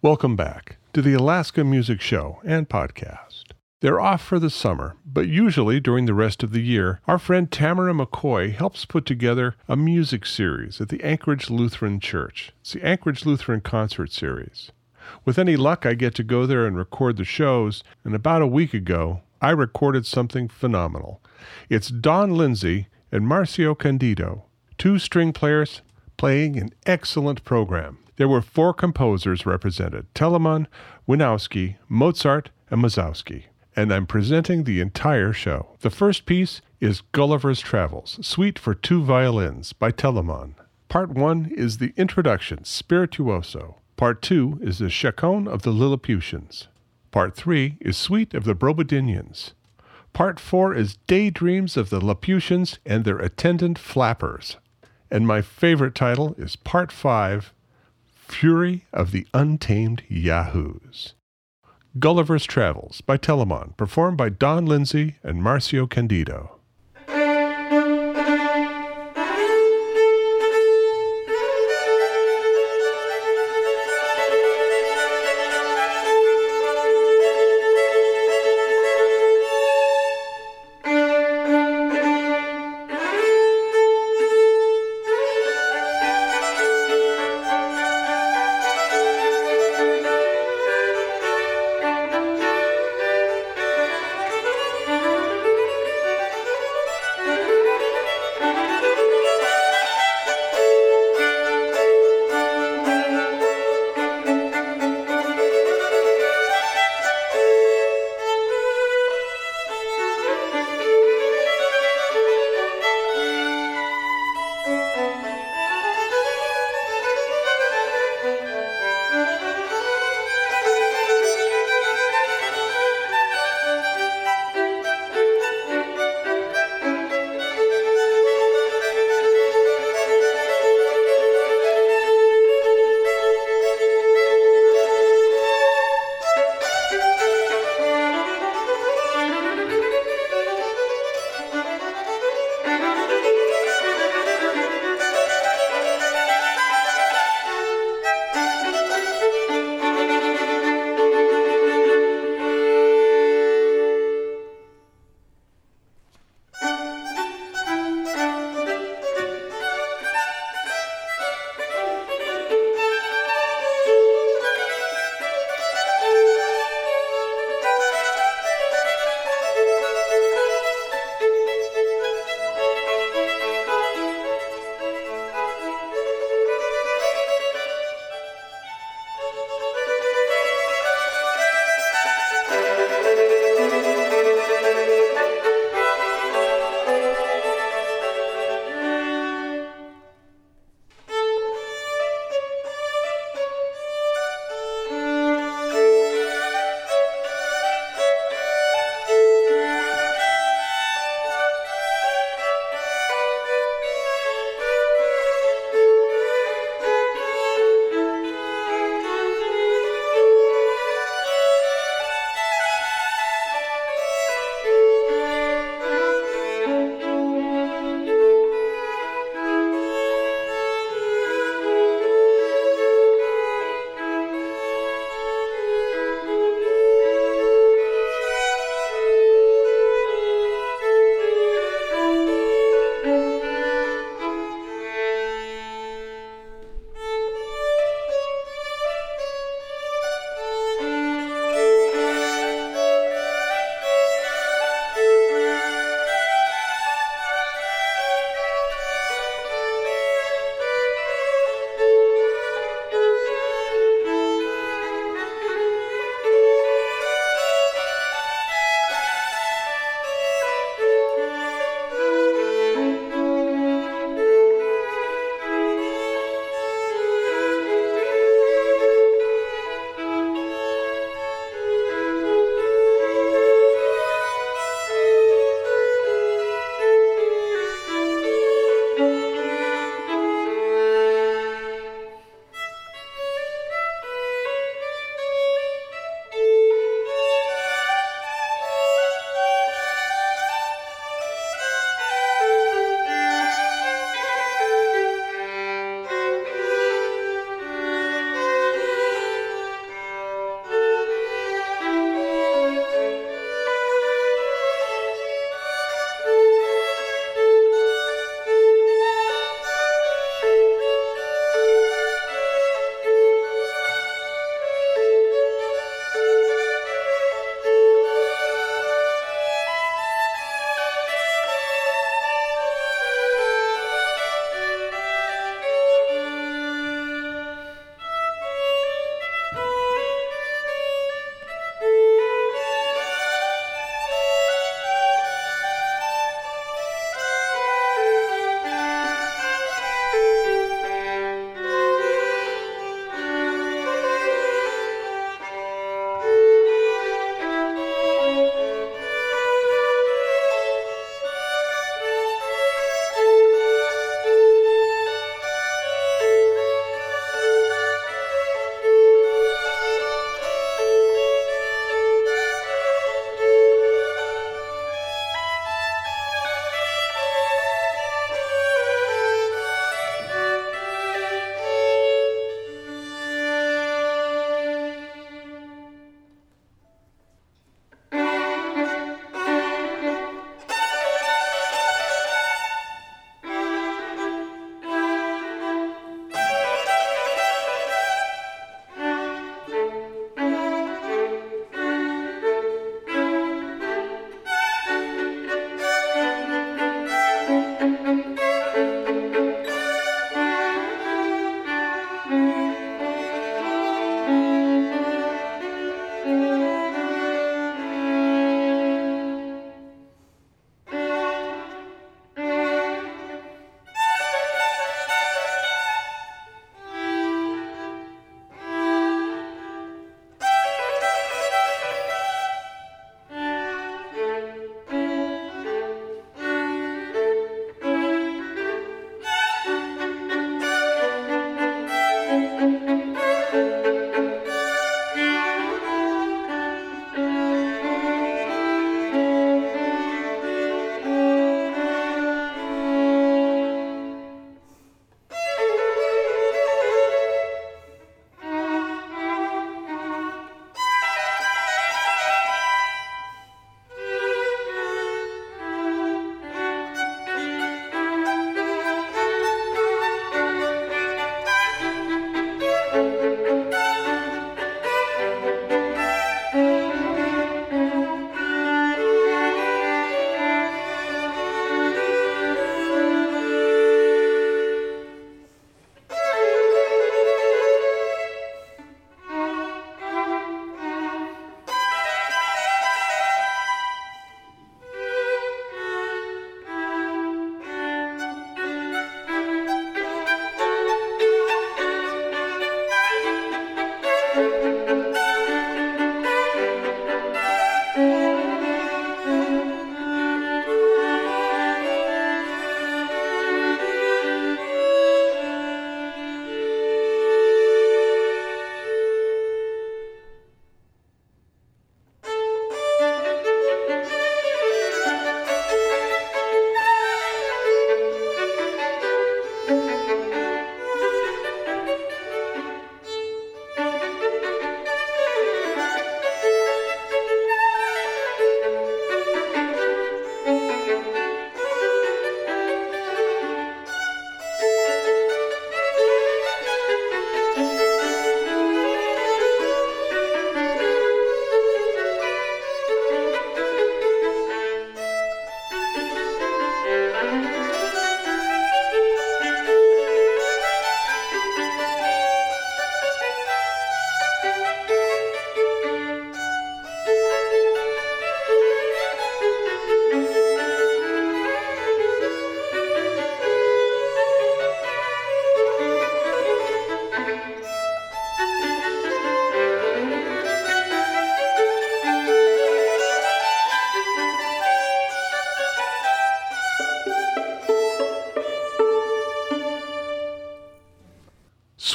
Welcome back to the Alaska Music Show and podcast. They're off for the summer, but usually during the rest of the year, our friend Tamara McCoy helps put together a music series at the Anchorage Lutheran Church. It's the Anchorage Lutheran Concert Series. With any luck, I get to go there and record the shows, and about a week ago, I recorded something phenomenal. It's Dawn Lindsay and Marcio Candido, two string players playing an excellent program. There were four composers represented Telemann, Wieniawski, Mozart, and Mussorgsky. And I'm presenting the entire show. The first piece is Gulliver's Travels, Suite for Two Violins by Telemann. Part one is the introduction, Spirituoso. Part two is the Chaconne of the Lilliputians. Part three is Suite of the Brobdingnagians. Part four is Daydreams of the Laputians and their attendant flappers. And my favorite title is Part five, Fury of the Untamed Yahoos. Gulliver's Travels by Telemann, performed by Dawn Lindsay and Marcio Candido.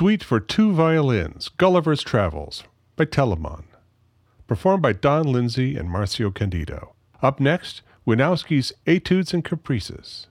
Suite for Two Violins, Gulliver's Travels by Telemann. Performed by Dawn Lindsay and Marcio Candido. Up next, Wieniawski's Etudes and Caprices.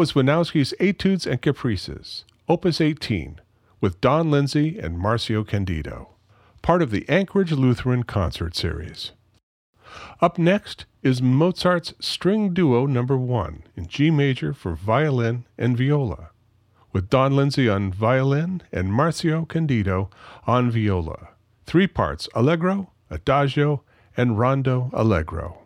Was Wieniawski's Etudes and Caprices, Opus 18, with Dawn Lindsay and Marcio Candido, part of the Anchorage Lutheran Concert Series. Up next is Mozart's String Duo Number 1 in G major for violin and viola, with Dawn Lindsay on violin and Marcio Candido on viola. Three parts Allegro, Adagio, and Rondo Allegro.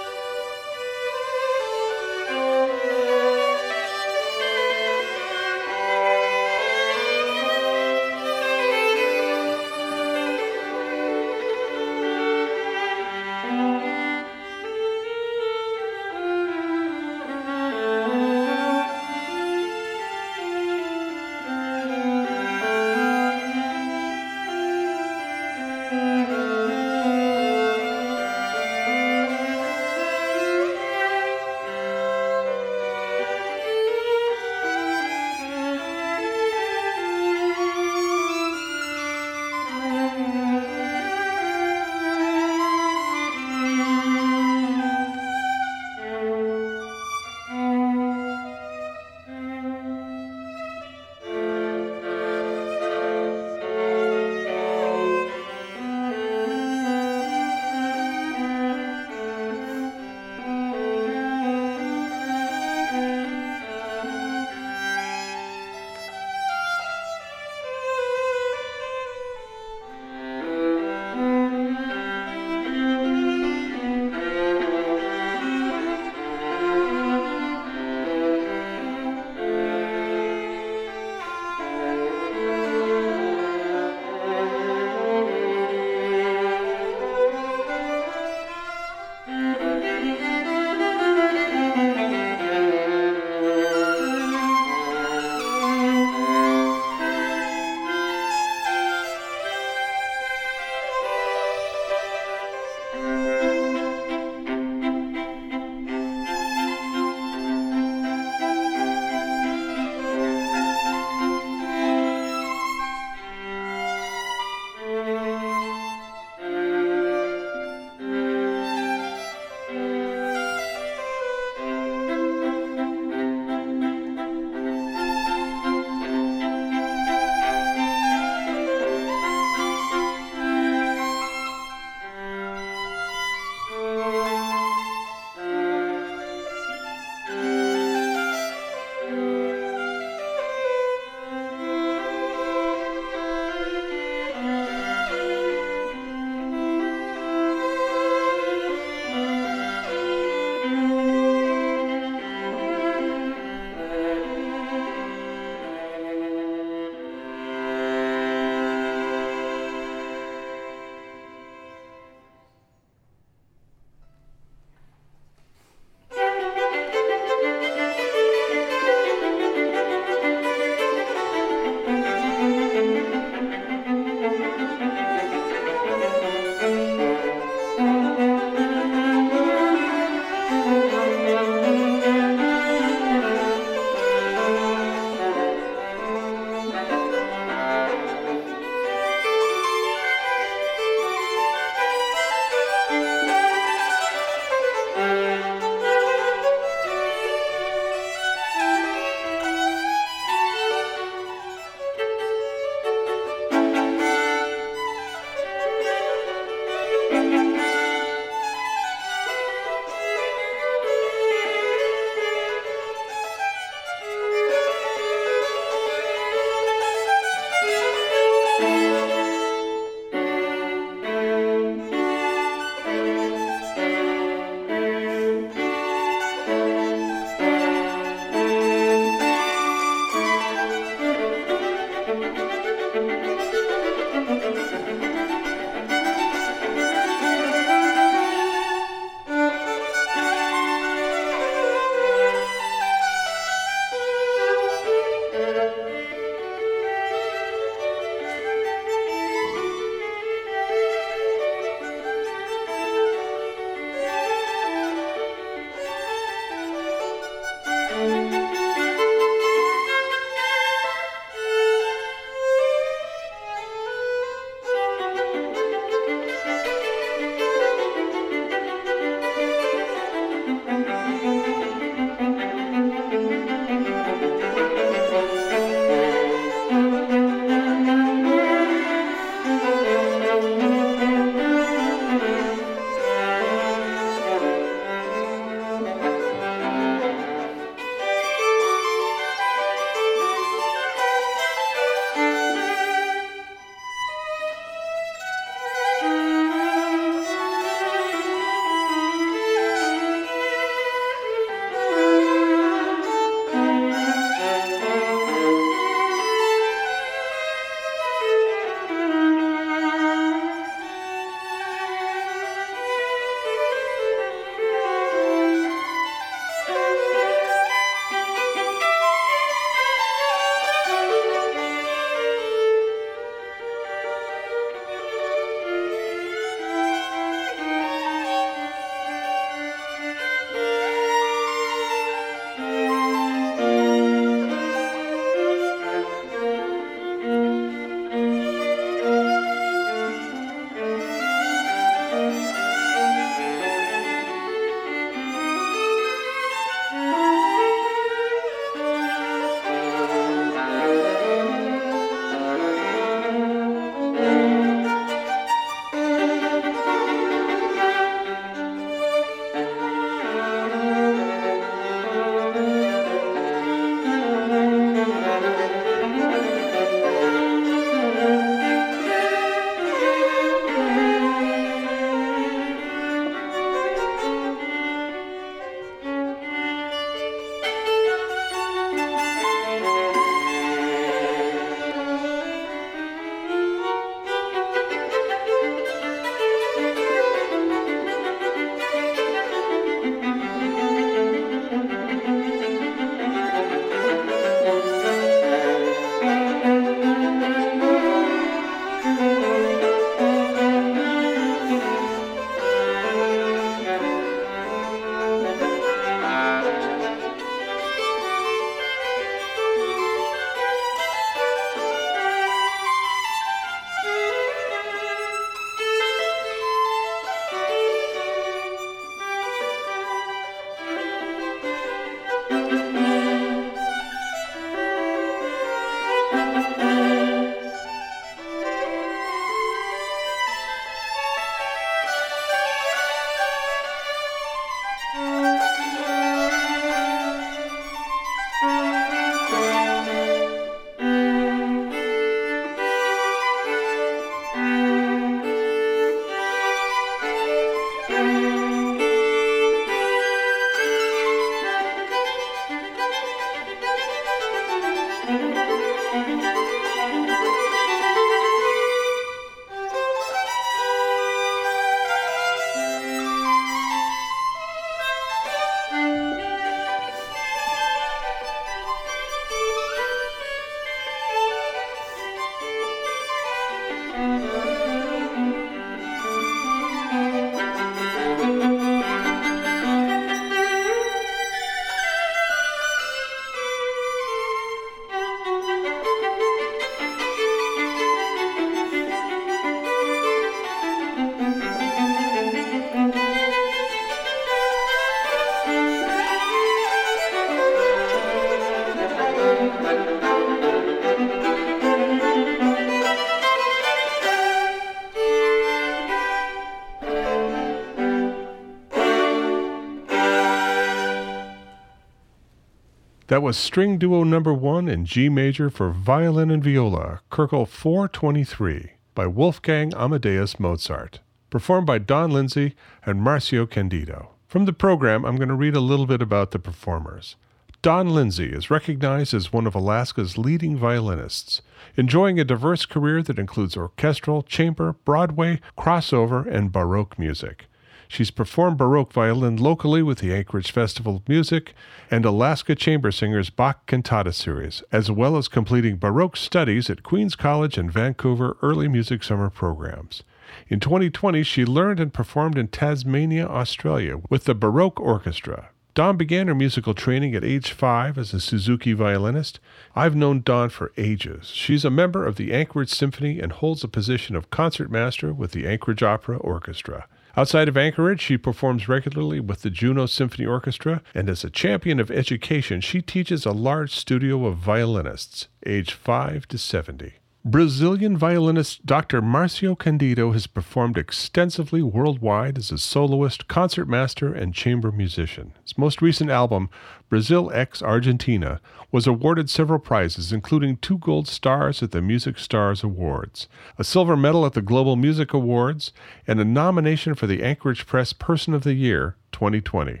Was String Duo Number 1 in G major for violin and viola, Köchel 423 by Wolfgang Amadeus Mozart, performed by Dawn Lindsay and Marcio Candido. From the program, I'm going to read a little bit about the performers. Dawn Lindsay is recognized as one of Alaska's leading violinists, enjoying a diverse career that includes orchestral, chamber, Broadway, crossover, and Baroque music. She's performed Baroque violin locally with the Anchorage Festival of Music and Alaska Chamber Singers Bach Cantata Series, as well as completing Baroque studies at Queen's College and Vancouver Early Music Summer programs. In 2020, she learned and performed in Tasmania, Australia, with the Baroque Orchestra. Dawn began her musical training at age five as a Suzuki violinist. I've known Dawn for ages. She's a member of the Anchorage Symphony and holds a position of concertmaster with the Anchorage Opera Orchestra. Outside of Anchorage, she performs regularly with the Juneau Symphony Orchestra, and as a champion of education, she teaches a large studio of violinists, aged 5 to 70. Brazilian violinist Dr. Marcio Candido has performed extensively worldwide as a soloist, concertmaster, and chamber musician. His most recent album, Brazil X Argentina, was awarded several prizes, including two gold stars at the Music Stars Awards, a silver medal at the Global Music Awards, and a nomination for the Anchorage Press Person of the Year 2020.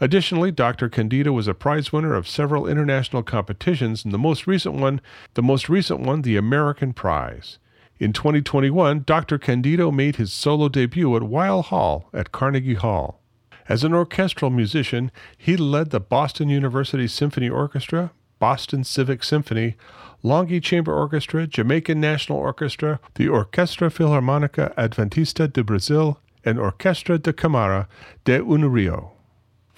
Additionally, Dr. Candido was a prize winner of several international competitions, and the most recent one, the most recent one, the American Prize. In 2021, Dr. Candido made his solo debut at Weill Hall at Carnegie Hall. As an orchestral musician, he led the Boston University Symphony Orchestra, Boston Civic Symphony, Longy Chamber Orchestra, Jamaican National Orchestra, the Orquestra Filarmonica Adventista de Brazil, and Orquestra de Câmara de Unirio.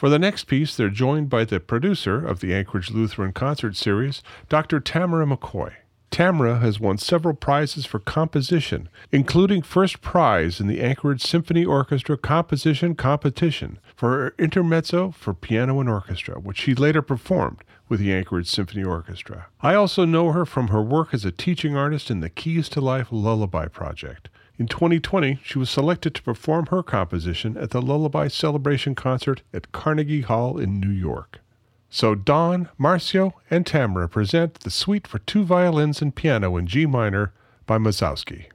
For the next piece, they're joined by the producer of the Anchorage Lutheran Concert Series, Dr. Tamara McCoy. Tamara has won several prizes for composition, including first prize in the Anchorage Symphony Orchestra Composition Competition for her intermezzo for piano and orchestra, which she later performed with the Anchorage Symphony Orchestra. I also know her from her work as a teaching artist in the Keys to Life Lullaby Project. In 2020, she was selected to perform her composition at the Lullaby Celebration Concert at Carnegie Hall in New York. So Dawn, Marcio, and Tamara present the Suite for Two Violins and Piano in G minor by Moszkowski.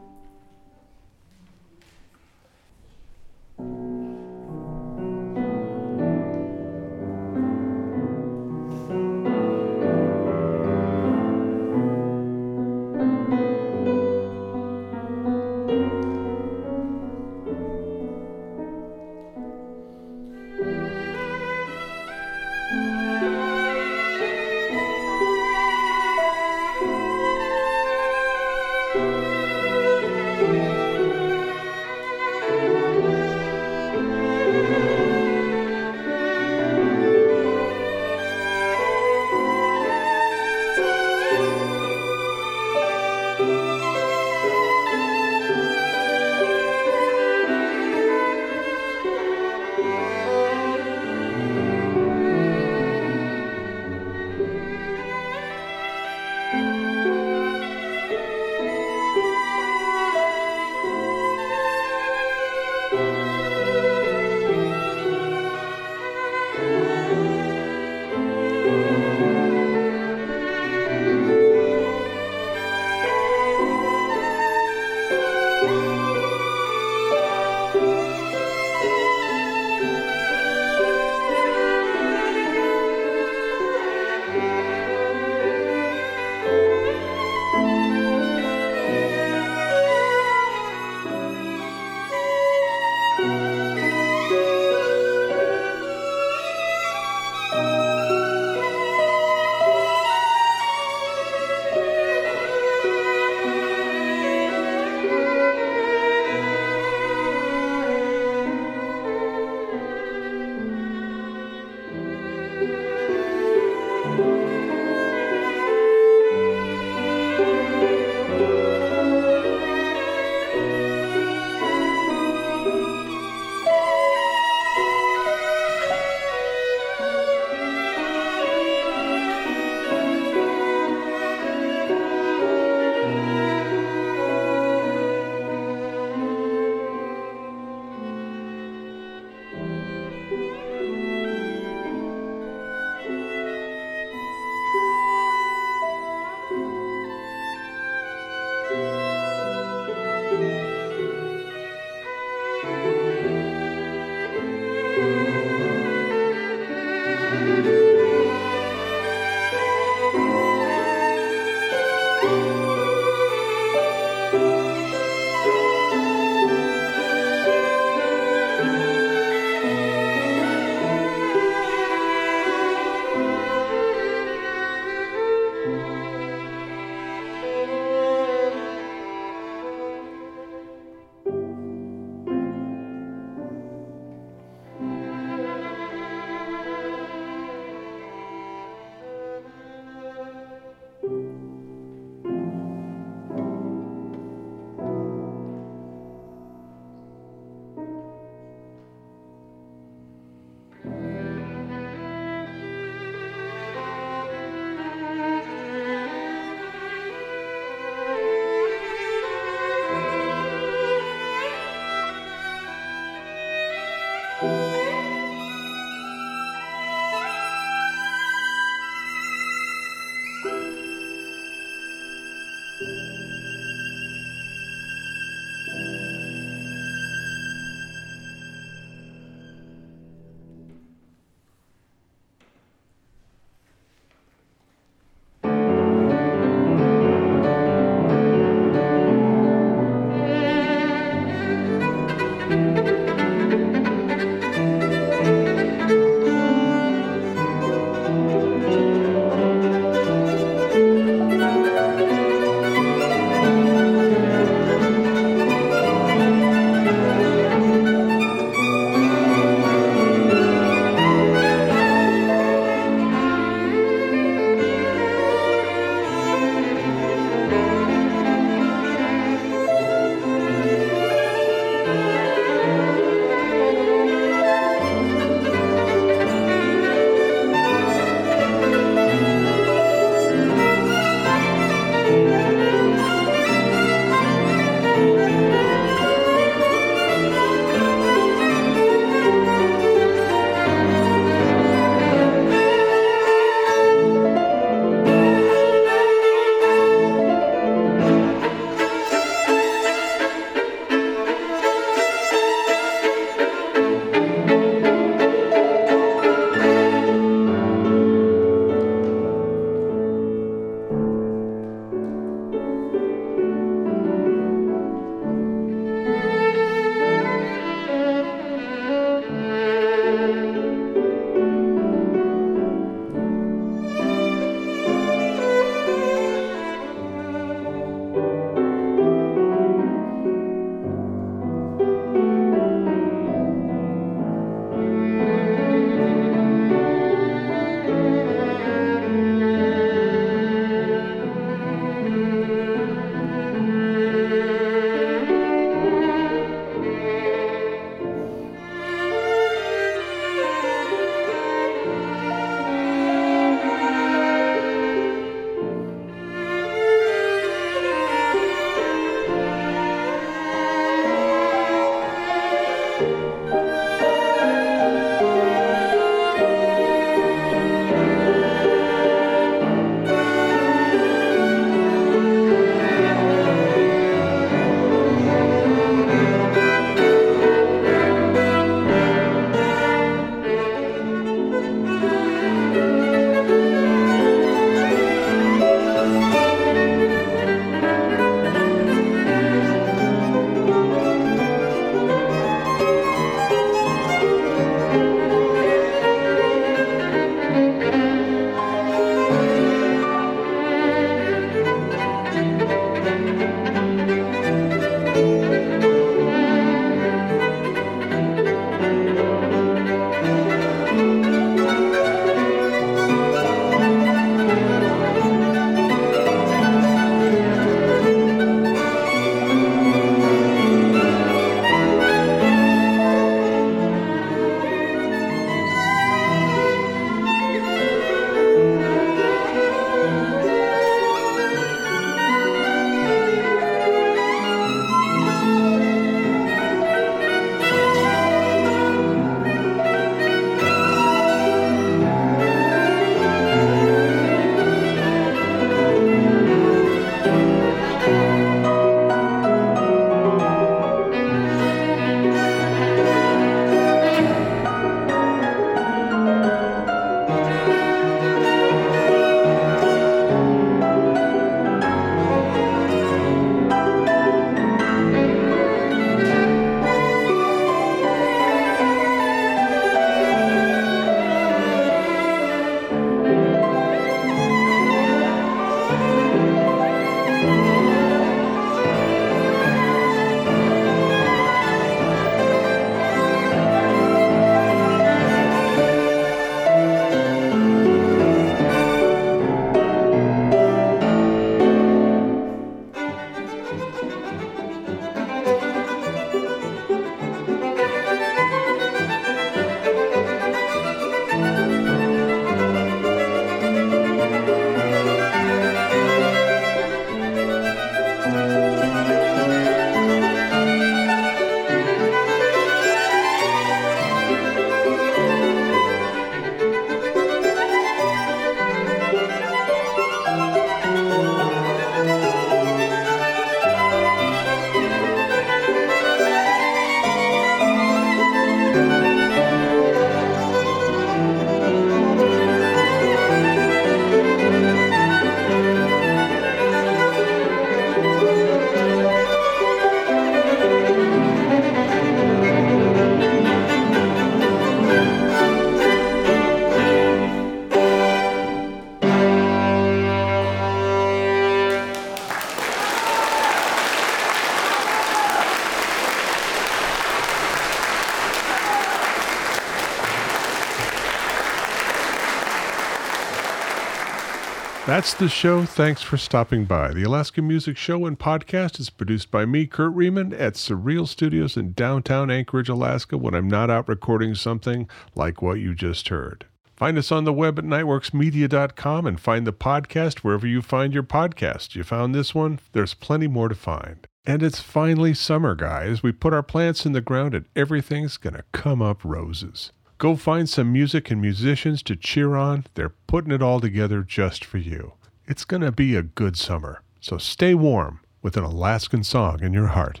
That's the show. Thanks for stopping by. The Alaska Music Show and Podcast is produced by me, Kurt Riemann, at Surreal Studios in downtown Anchorage, Alaska, when I'm not out recording something like what you just heard. Find us on the web at nightworksmedia.com and find the podcast wherever you find your podcast. You found this one? There's plenty more to find. And it's finally summer, guys. We put our plants in the ground and everything's going to come up roses. Go find some music and musicians to cheer on. They're putting it all together just for you. It's going to be a good summer. So stay warm with an Alaskan song in your heart.